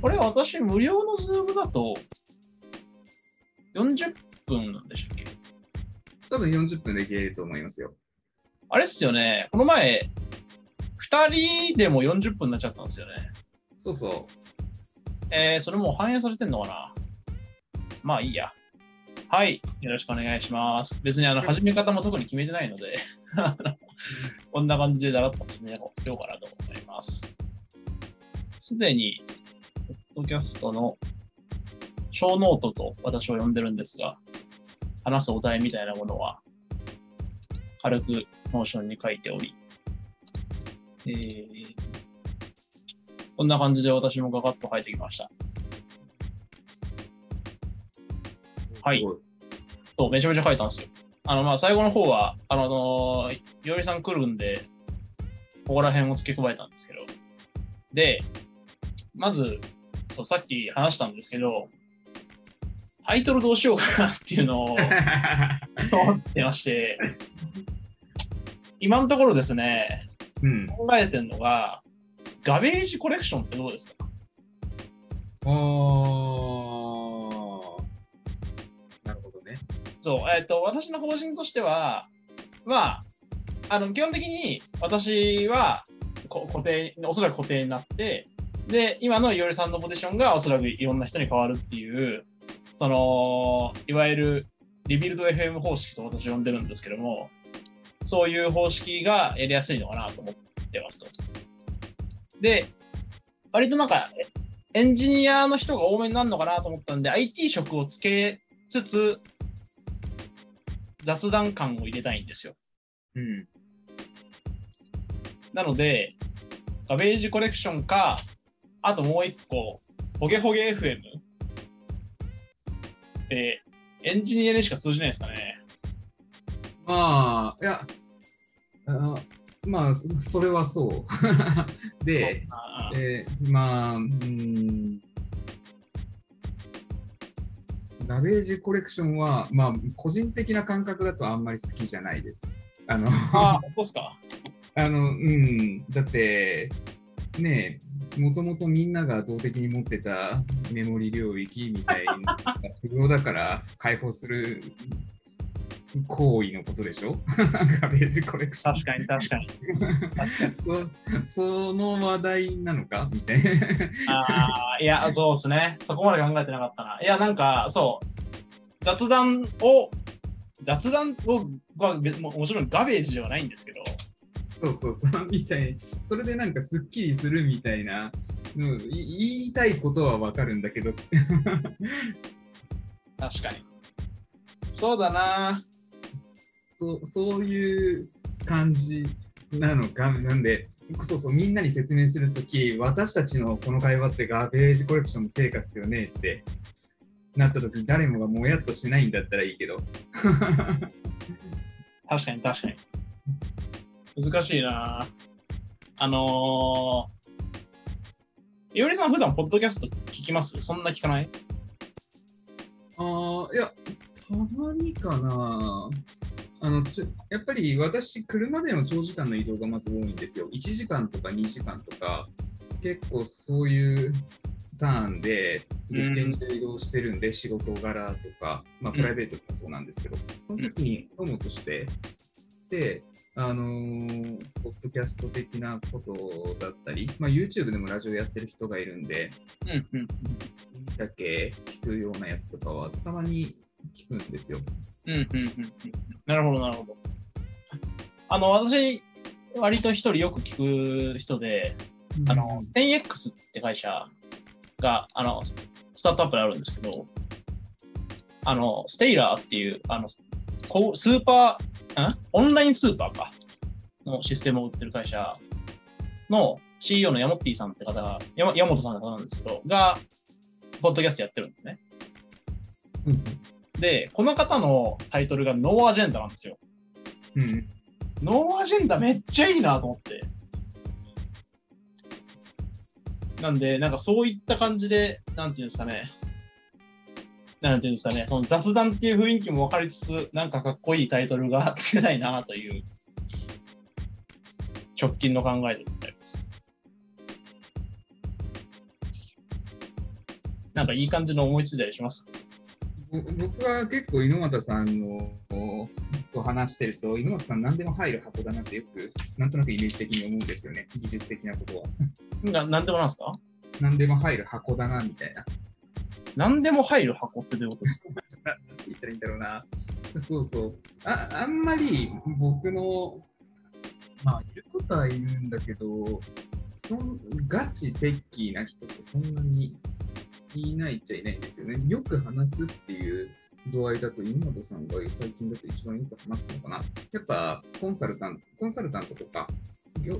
これ私、無料のズームだと40分なんでしたっけ？多分40分で消えると思いますよ。あれっすよね、この前、2人でも40分になっちゃったんですよね。そうそえー、それもう反映されてんのかな？まあいいや。はい、よろしくお願いします。別にあの始め方も特に決めてないので、こんな感じでだらっと始めようかなと思います。すでに、ポッドキャストのショーノートと私を呼んでるんですが、話すお題みたいなものは、軽く Notion に書いており、えー、こんな感じで私もガガッと書いてきました。う。はいそう、めちゃめちゃ書いたんですよ。あの、まあ、最後の方は、あの、あのいおりさん来るんで、ここら辺を付け加えたんですけど。で、まず、さっき話したんですけど、タイトルどうしようかなっていうのを思ってまして、今のところですね、うん。考えてるのが、ガベージコレクションってどうですか？あー。なるほどね。そう、えっ、と、私の方針としては、まあ、あの、基本的に私はこ固定、おそらく固定になって、で、今のいおりさんのポジションがおそらくいろんな人に変わるっていう、その、いわゆるリビルド FM 方式と私呼んでるんですけども、そういう方式がやりやすいのかなと思ってますと。で、割となんか、えエンジニアの人が多めになるのかなと思ったんで、IT 職をつけつつ、雑談感を入れたいんですよ。うん。なので、ガベージコレクションか、あともう一個、ホゲホゲ FM って、エンジニアにしか通じないですかね。まあ、いや、あまあ、そそれはそう。で、えーまあ、うーん、ガベージコレクションは、まあ、個人的な感覚だとあんまり好きじゃないです。あの、あ、本当ですか。あの、うん、だって、ねえ、もともとみんなが動的に持ってたメモリ領域みたいな、不要だから解放する行為のことでしょ？ガベージコレクション。確かに確かに。そその話題なのか？みたいな。あーいや、そうですね。そこまで考えてなかったな。いや、なんか、そう、雑談を、雑談を、は別ももちろんガベージではないんですけど、そうそうそう、みたい。それでなんかすっきりするみたいな、うん、い言いたいことはわかるんだけど、確かに。そうだな。そうそういう感じなのか。なんで、そうそう、みんなに説明するとき、私たちのこの会話ってガベージコレクションの成果ですよねってなったとき、誰もがもやっとしないんだったらいいけど。確かに確かに。難しいな。あのー、いおりさん普段ポッドキャスト聞きます？そんな聞かない？ああ、いや、たまにかな。あのちょやっぱり私、車での長時間の移動がまず多いんですよ。1時間とか2時間とか、結構そういうターンで、うん岐阜県で移動してるんで、仕事柄とか、まあ、プライベートとかそうなんですけど、その時に友として、で、あのーポッドキャスト的なことだったり、まあ、YouTube でもラジオやってる人がいるんで、うんうん。だけ聞くようなやつとかはたまに聞くんですよ。うんうんうんうん。なるほどなるほど。あの、私、割と一人よく聞く人で、あの、10X って会社が、あの、スタートアップであるんですけど、あの、ステイラーっていう、あの、こうスーパー、ん？オンラインスーパーか、のシステムを売ってる会社の CEO のヤモッティさんって方が、山山本さんって方なんですけど、が、ポッドキャストやってるんですね。うんで、この方のタイトルが No Agenda なんですよ。うん No Agenda めっちゃいいなと思って。なんで、なんかそういった感じで、なんていうんですかね。なんていうんですかね、その雑談っていう雰囲気も分かりつつ、なんかかっこいいタイトルがつけたいなという、直近の考えでございます。なんかいい感じの思いついたりします？ぼ僕は結構猪俣さんのと話してると、猪俣さん何でも入る箱だなってよく、なんとなくイメージ的に思うんですよね、技術的なことは。ななんでもなんですか？何でも入る箱だなみたいな。何でも入る箱ってどういうことですか？言ったらいいんだろうな。そうそう。ああんまり僕の、まあ、いることはいるんだけど、そんガチテッキーな人ってそんなにいないっちゃいないんですよね。よく話すっていう度合いだと、今本さんが最近だと一番よく話すのかな。やっぱコンサルタント、コンサルタントとか、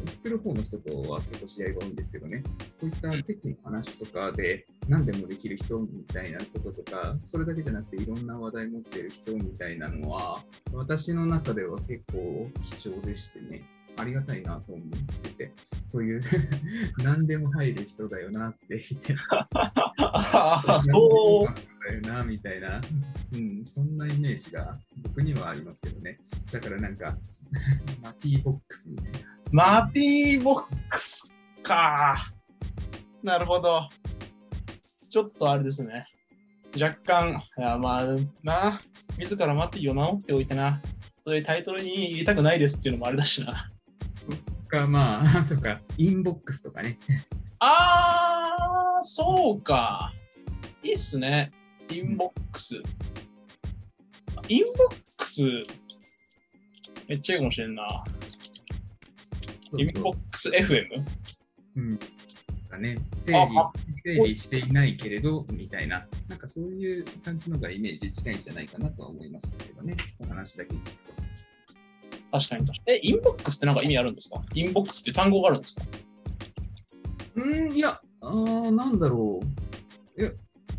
作る方の人とは結構試合が多いんですけどね、こういったテックの話とかで何でもできる人みたいなこととか、それだけじゃなくていろんな話題持ってる人みたいなのは、私の中では結構貴重でしてね、ありがたいなと思ってて、そういう 何でも入る人だよなって言って、そうもだよなみたいな、うん、そんなイメージが僕にはありますけどね。だからなんか、まあ、ティーボックスみたいな。マーティーボックスか。なるほど。ちょっとあれですね。若干、いやまあな、自らマーティーを名乗っておいてな、そういうタイトルに入れたくないですっていうのもあれだしな。か、まあ、とか、 inbox とかね。あー、そうか。いいっすね。 inbox。 inbox、めっちゃいいかもしれんな。 inbox FM? うん。だね、整理あ整理していないけれど、みたいな、なんかそういう感じのがイメージ近いんじゃないかなとは思いますけどね、お話だけ聞くと。確かに確かに。え、 inbox ってなんか意味あるんですか？ inbox って単語があるんですか？うん、いや、あーなんだろう。いや、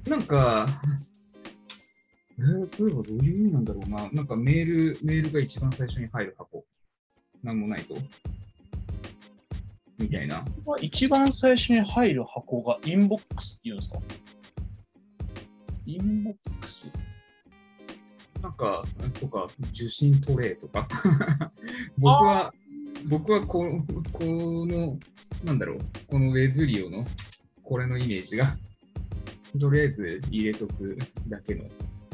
なんか、えー、そういえばどういう意味なんだろうな。なんかメール、メールが一番最初に入る箱。なんもないと。みたいな。一番最初に入る箱がインボックスって言うんですか？ inbox？なんか、とか、受信トレイとか。僕は、僕はこの、この、なんだろう、この Weblio の、これのイメージが、とりあえず入れとくだけの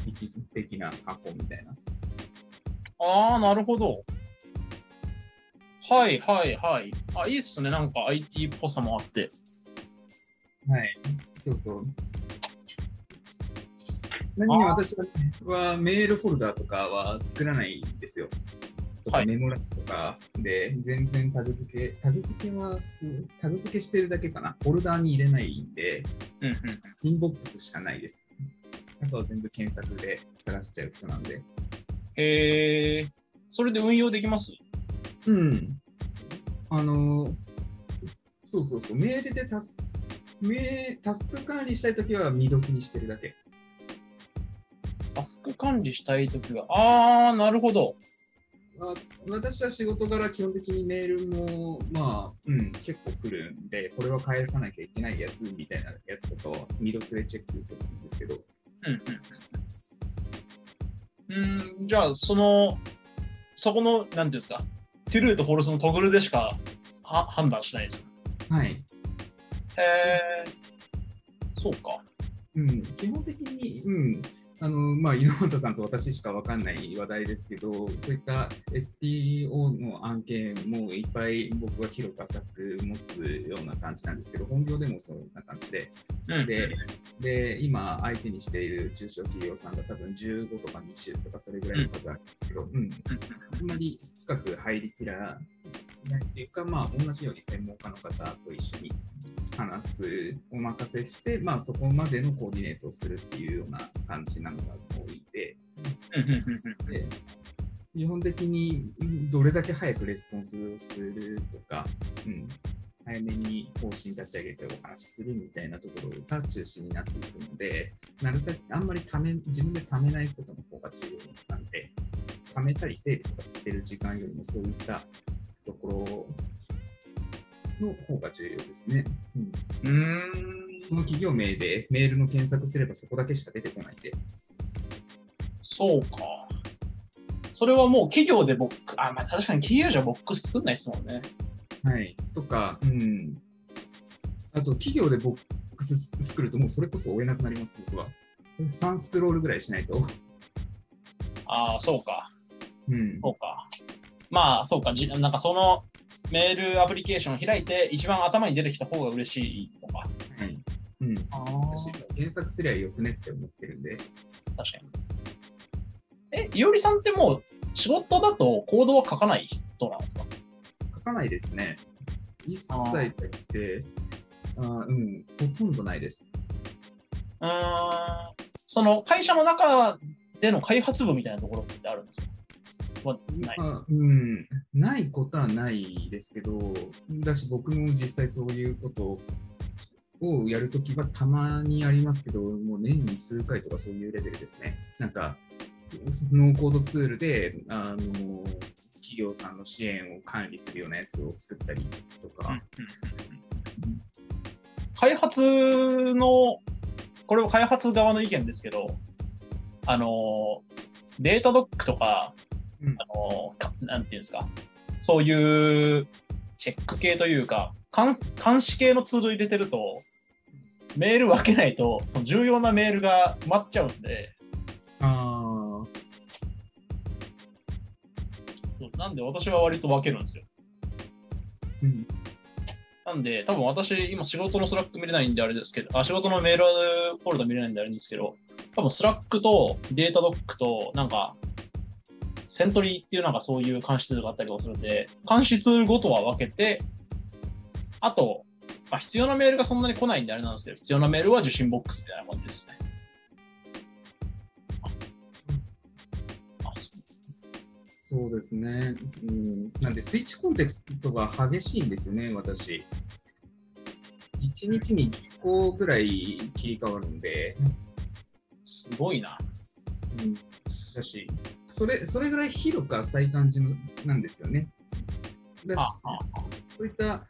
一時的な箱みたいな。ああ、なるほど。はいはいはい。あ、いいっすね。なんか IT っぽさもあって。はい。そうそう。何に私はメールフォルダとかは作らないんですよ。とかはいメモ欄とかで全然タグ付け、タグ付けはす、タグ付けしてるだけかな。フォルダーに入れないんで、うんうん。インボックスしかないです。あとは全部検索で探しちゃう人なんで。へえ、それで運用できます？うん。あの、そうそうそう、メールでタスメタスク管理したいときは未読にしてるだけ。タスク管理したいときは。ああ、なるほど。あ私は仕事柄基本的にメールも、まあ、うん、結構来るんで、これは返さなきゃいけないやつみたいなやつとかは未読でチェックするんですけど、うんうん。うん、じゃあ、その、そこの、なんていうんですか、トゥルーとフォルスのトグルでしかは判断しないです。かはい。へえ、そうか。うん、基本的に、うん、あの、まあ、井本さんと私しかわかんない話題ですけど、そういった STO の案件もいっぱい僕は広く浅く持つような感じなんですけど、本業でもそんな感じで、うん、で、で今相手にしている中小企業さんが多分15とか20とかそれぐらいの数あるんですけど、うん、あんまり深く入りきらないっていうか、まあ、同じように専門家の方と一緒に話す、お任せして、まあ、そこまでのコーディネートをするっていうような感じなのが多いで、うんうんうんうん。で基本的にどれだけ早くレスポンスをするとか、うん、早めに方針立ち上げてお話しするみたいなところが中心になっていくので、なるべくあんまりため自分で貯めないことの方が重要なんで、貯めたり整理とかしてる時間よりもそういったところの方が重要ですね。うん、うーんその企業名でメールの検索すればそこだけしか出てこないんで、そうか。それはもう企業でボックあ、まあ確かに企業じゃボックス作んないですもんね。はい。とか、うん。あと、企業でボックス作ると、もうそれこそ追えなくなります、僕は。3スクロールぐらいしないと。ああ、そうか。うん。そうか。まあ、そうか。じなんかそのメールアプリケーションを開いて、一番頭に出てきた方が嬉しいのか。はい。うん。あ私検索すりゃよくねって思ってるんで。確かに。え、いおりさんってもう仕事だとコードは書かない人なんですか？書かないですね。一切書いて、あーうん、ほとんどないです。うーん。その会社の中での開発部みたいなところってあるんですか？はない。あうん、ないことはないですけど、だし僕も実際そういうことをやるときはたまにありますけど、もう年に数回とかそういうレベルですね。なんか、ノーコードツールで、あの、企業さんの支援を管理するようなやつを作ったりとか、開発の、これは開発側の意見ですけど、あの、データドックとか、うん。あの、かなんていうんですか、そういうチェック系というか、監監視系のツール入れてると、メール分けないと、その重要なメールが埋まっちゃうんで、あなんで私は割と分けるんですよ。ーうん、なんで、多分私、今仕事の Slack 見れないんであれですけど、あ、仕事のメールフォルダ見れないんであれですけど、多分 Slack と Datadog と、なんか、セントリーっていうなんかそういう監視ツールがあったりとかするんで、監視ツールごとは分けて、あと、まあ、必要なメールがそんなに来ないんであれなんですけど、必要なメールは受信ボックスみたいな感じですね。そうですね、うん。なんで、スイッチコンテクストが激しいんですよね、私。1日に10個ぐらい切り替わるんで、すごいな。うん、だし、それそれぐらい広く浅い感じのなんですよね。だしそういった、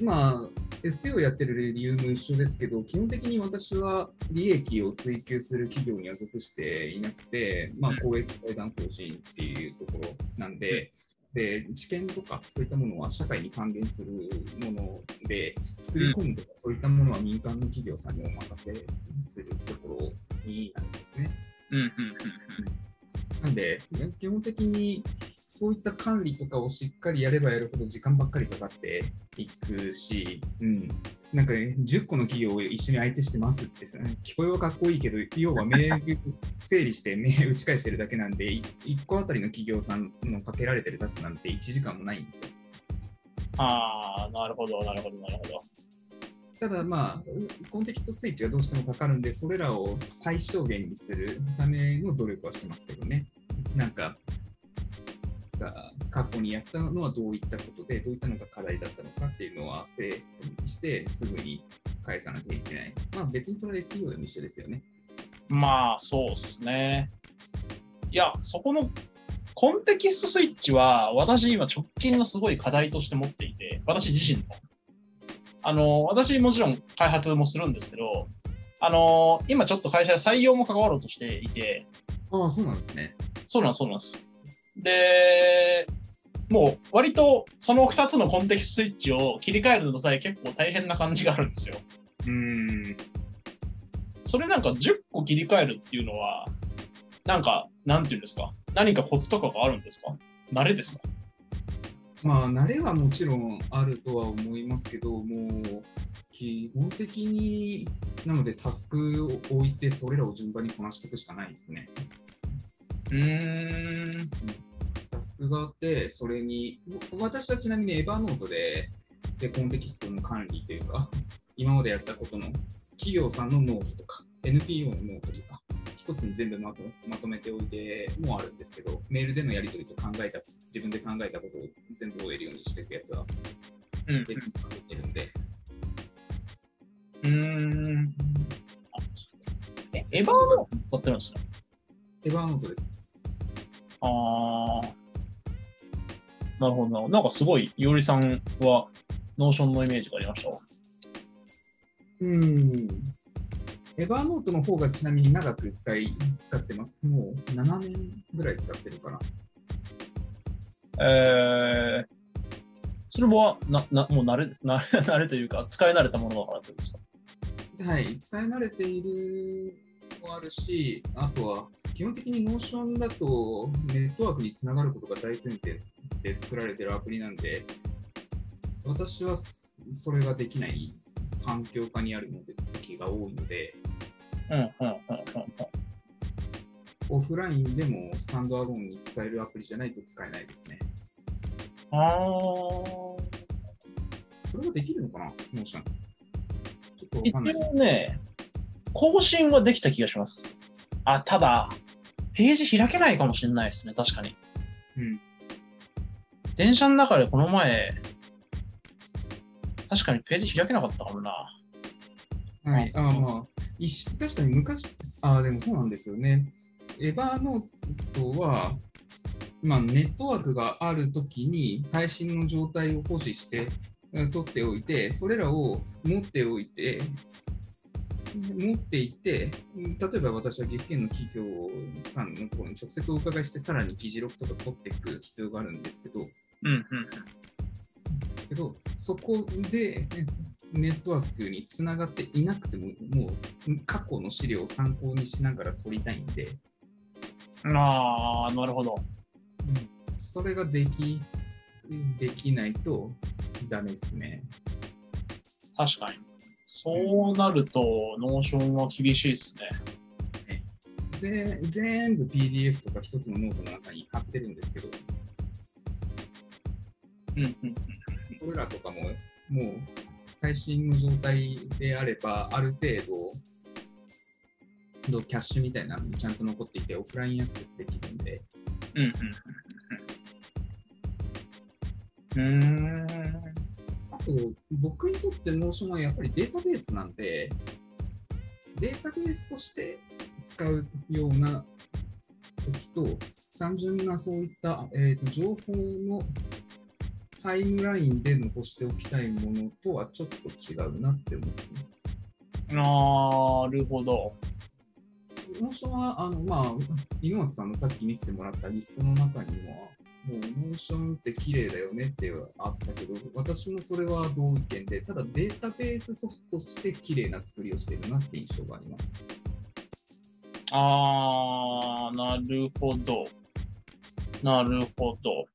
うんまあ、ST をやってる理由も一緒ですけど、基本的に私は利益を追求する企業には属していなくて、まあうん、公益財団法人っていうところなんで、で知見とかそういったものは社会に還元するもので、作り込むとか、そういったものは民間の企業さんにお任せするところになるんですね。うん、うん、うん、なんで、基本的にそういった管理とかをしっかりやればやるほど時間ばっかりかかっていくし、うん、なんか、ね、10個の企業を一緒に相手してますってさ、聞こえはかっこいいけど、要はメール整理してメール打ち返してるだけなんで、1個あたりの企業さんのかけられてるタスクなんて1時間もないんですよ。ああ、なるほど、なるほど、なるほど。ただまあ、コンテキストスイッチがどうしてもかかるんで、それらを最小限にするための努力はしてますけどね。なんか、が過去にやったのはどういったことで、どういったのが課題だったのかっていうのは整理して、すぐに返さなきゃいけない。まあ別にそれは STO でも一緒ですよね。まあ、そうですね。いや、そこのコンテキストスイッチは、私今直近のすごい課題として持っていて、私自身の。あの、私もちろん開発もするんですけど、あの、今ちょっと会社で採用も関わろうとしていて、ああ、そうなんですね。そうなんそうなんです。で、もう割とその2つのコンテキストスイッチを切り替えるのさえ結構大変な感じがあるんですよ。うーん。それなんか10個切り替えるっていうのは、なんか、なんていうんですか、何かコツとかがあるんですか？慣れですか？まあ、慣れはもちろんあるとは思いますけど、もう、基本的に、なのでタスクを置いて、それらを順番にこなしていくしかないですね。うーん。タスクがあって、それに、私はちなみにエヴァノートで、でコンテキストの管理というか、今までやったことの企業さんのノートとか、NPO のノートとか、一つに全部まとまとめておいてもあるんですけど、メールでのやり取りと考えた、自分で考えたことを全部終えるようにしていくやつは、うんできてるんで、うん。うーん。え、 Evernote 使ってるんですか Evernote です。あー。なるほどな。なんかすごい、いおりさんは、Notion のイメージがありましたわ。うん。 Evernote の方がちなみに長く使い使ってます。もう7年ぐらい使ってるかな。えー、それもな、な、もう慣れ。慣れ慣れというか、使い慣れたものだからってことですか？はい、使い慣れているのもあるし、あとは基本的に Notion だとネットワークにつながることが大前提で作られているアプリなんで、私はそれができない環境下にあるので時が多いので、うんうんうんうんオフラインでもスタンドアローンに使えるアプリじゃないと使えないですね。うん。ああ。それができるのかな ?Notion？ちょっとわ一かんない。応ね、更新はできた気がします。あ、ただ、ページ開けないかもしれないですね、確かに。うん。電車の中でこの前、確かにページ開けなかったかもな。はい、あーまあ、一緒確かに昔、ああ、でもそうなんですよね。エヴァーノートは、まあ、ネットワークがあるときに最新の状態を保持してえ取っておいて、それらを持っておいて、持っていて、うん例えば私は岐阜県の企業さんのところに直接お伺いして、さらに議事録とか取っていく必要があるんですけど、うんうん。けど、そこでえネットワークにつながっていなくても、もう過去の資料を参考にしながら取りたいんで、ああ、なるほど。それができできないとダメですね。確かに。そうなると、 Notion は厳しいですね。ぜ全部 PDF とか一つのノートの中に貼ってるんですけど、うんうん。それらとかももう最新の状態であれば、ある程度、キャッシュみたいなのにちゃんと残っていて、オフラインアクセスできるんで、うんうんうんうん。と、僕にとって Notion はやっぱりデータベースなんで、データベースとして使うような時と、単純なそういった、えー、と情報のタイムラインで残しておきたいものとはちょっと違うなって思ってます。なるほど。Notion は、あの、まあ、猪松さんのさっき見せてもらったリストの中には、もう Notion って綺麗だよねってあったけど、私もそれは同意見で、ただデータベースソフトとして綺麗な作りをしてるなって印象があります。あー、なるほど。なるほど。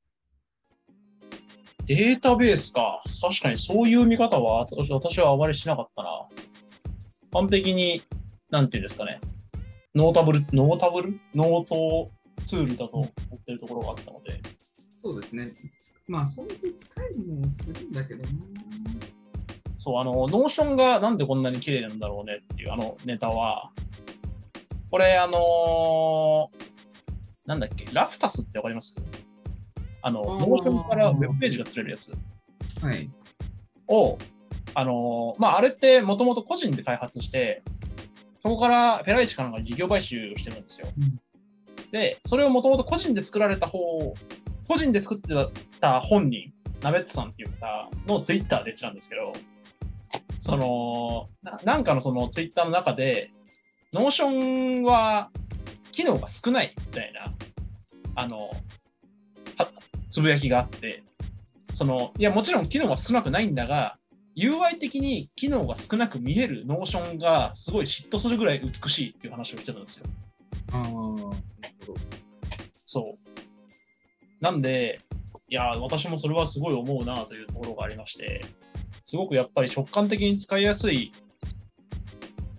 データベースか。確かにそういう見方は私はあまりしなかったな。完璧に、なんていうんですかね。ノータブル、ノータブル？ノートツールだと思ってるところがあったので。そうですね。まあ、それで使えるのもするんだけどな。そう、あの、 Notion がなんでこんなに綺麗なんだろうねっていうあのネタは、これ、あのーなんだっけ、 Wraptas ってわかります？あの、 Notion からウェブページが作れるやつはい。を、あのーまあ、あれってもともと個人で開発して、そこからフェライチかなんかに事業買収してるんですよ。うんで、それをもともと個人で作られた方、個人で作ってた本人、ナベッツさんっていう方のツイッターで言ってたんですけど、その、ななんかのそのツイッターの中で、 Notion は機能が少ないみたいな、あの、はつぶやきがあって、その、いや、もちろん機能は少なくないんだが、UI 的に機能が少なく見える Notion がすごい嫉妬するぐらい美しいっていう話をしてたんですよ。ああ、なるほど。そう。なんで、いや、私もそれはすごい思うなというところがありまして、すごくやっぱり直感的に使いやすい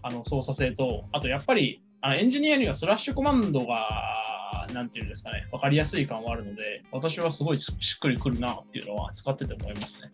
あの操作性と、あとやっぱりあのエンジニアにはスラッシュコマンドが、なんていうんですかね、分かりやすい感はあるので、私はすごいしっくりくるなっていうのは使ってて思いますね。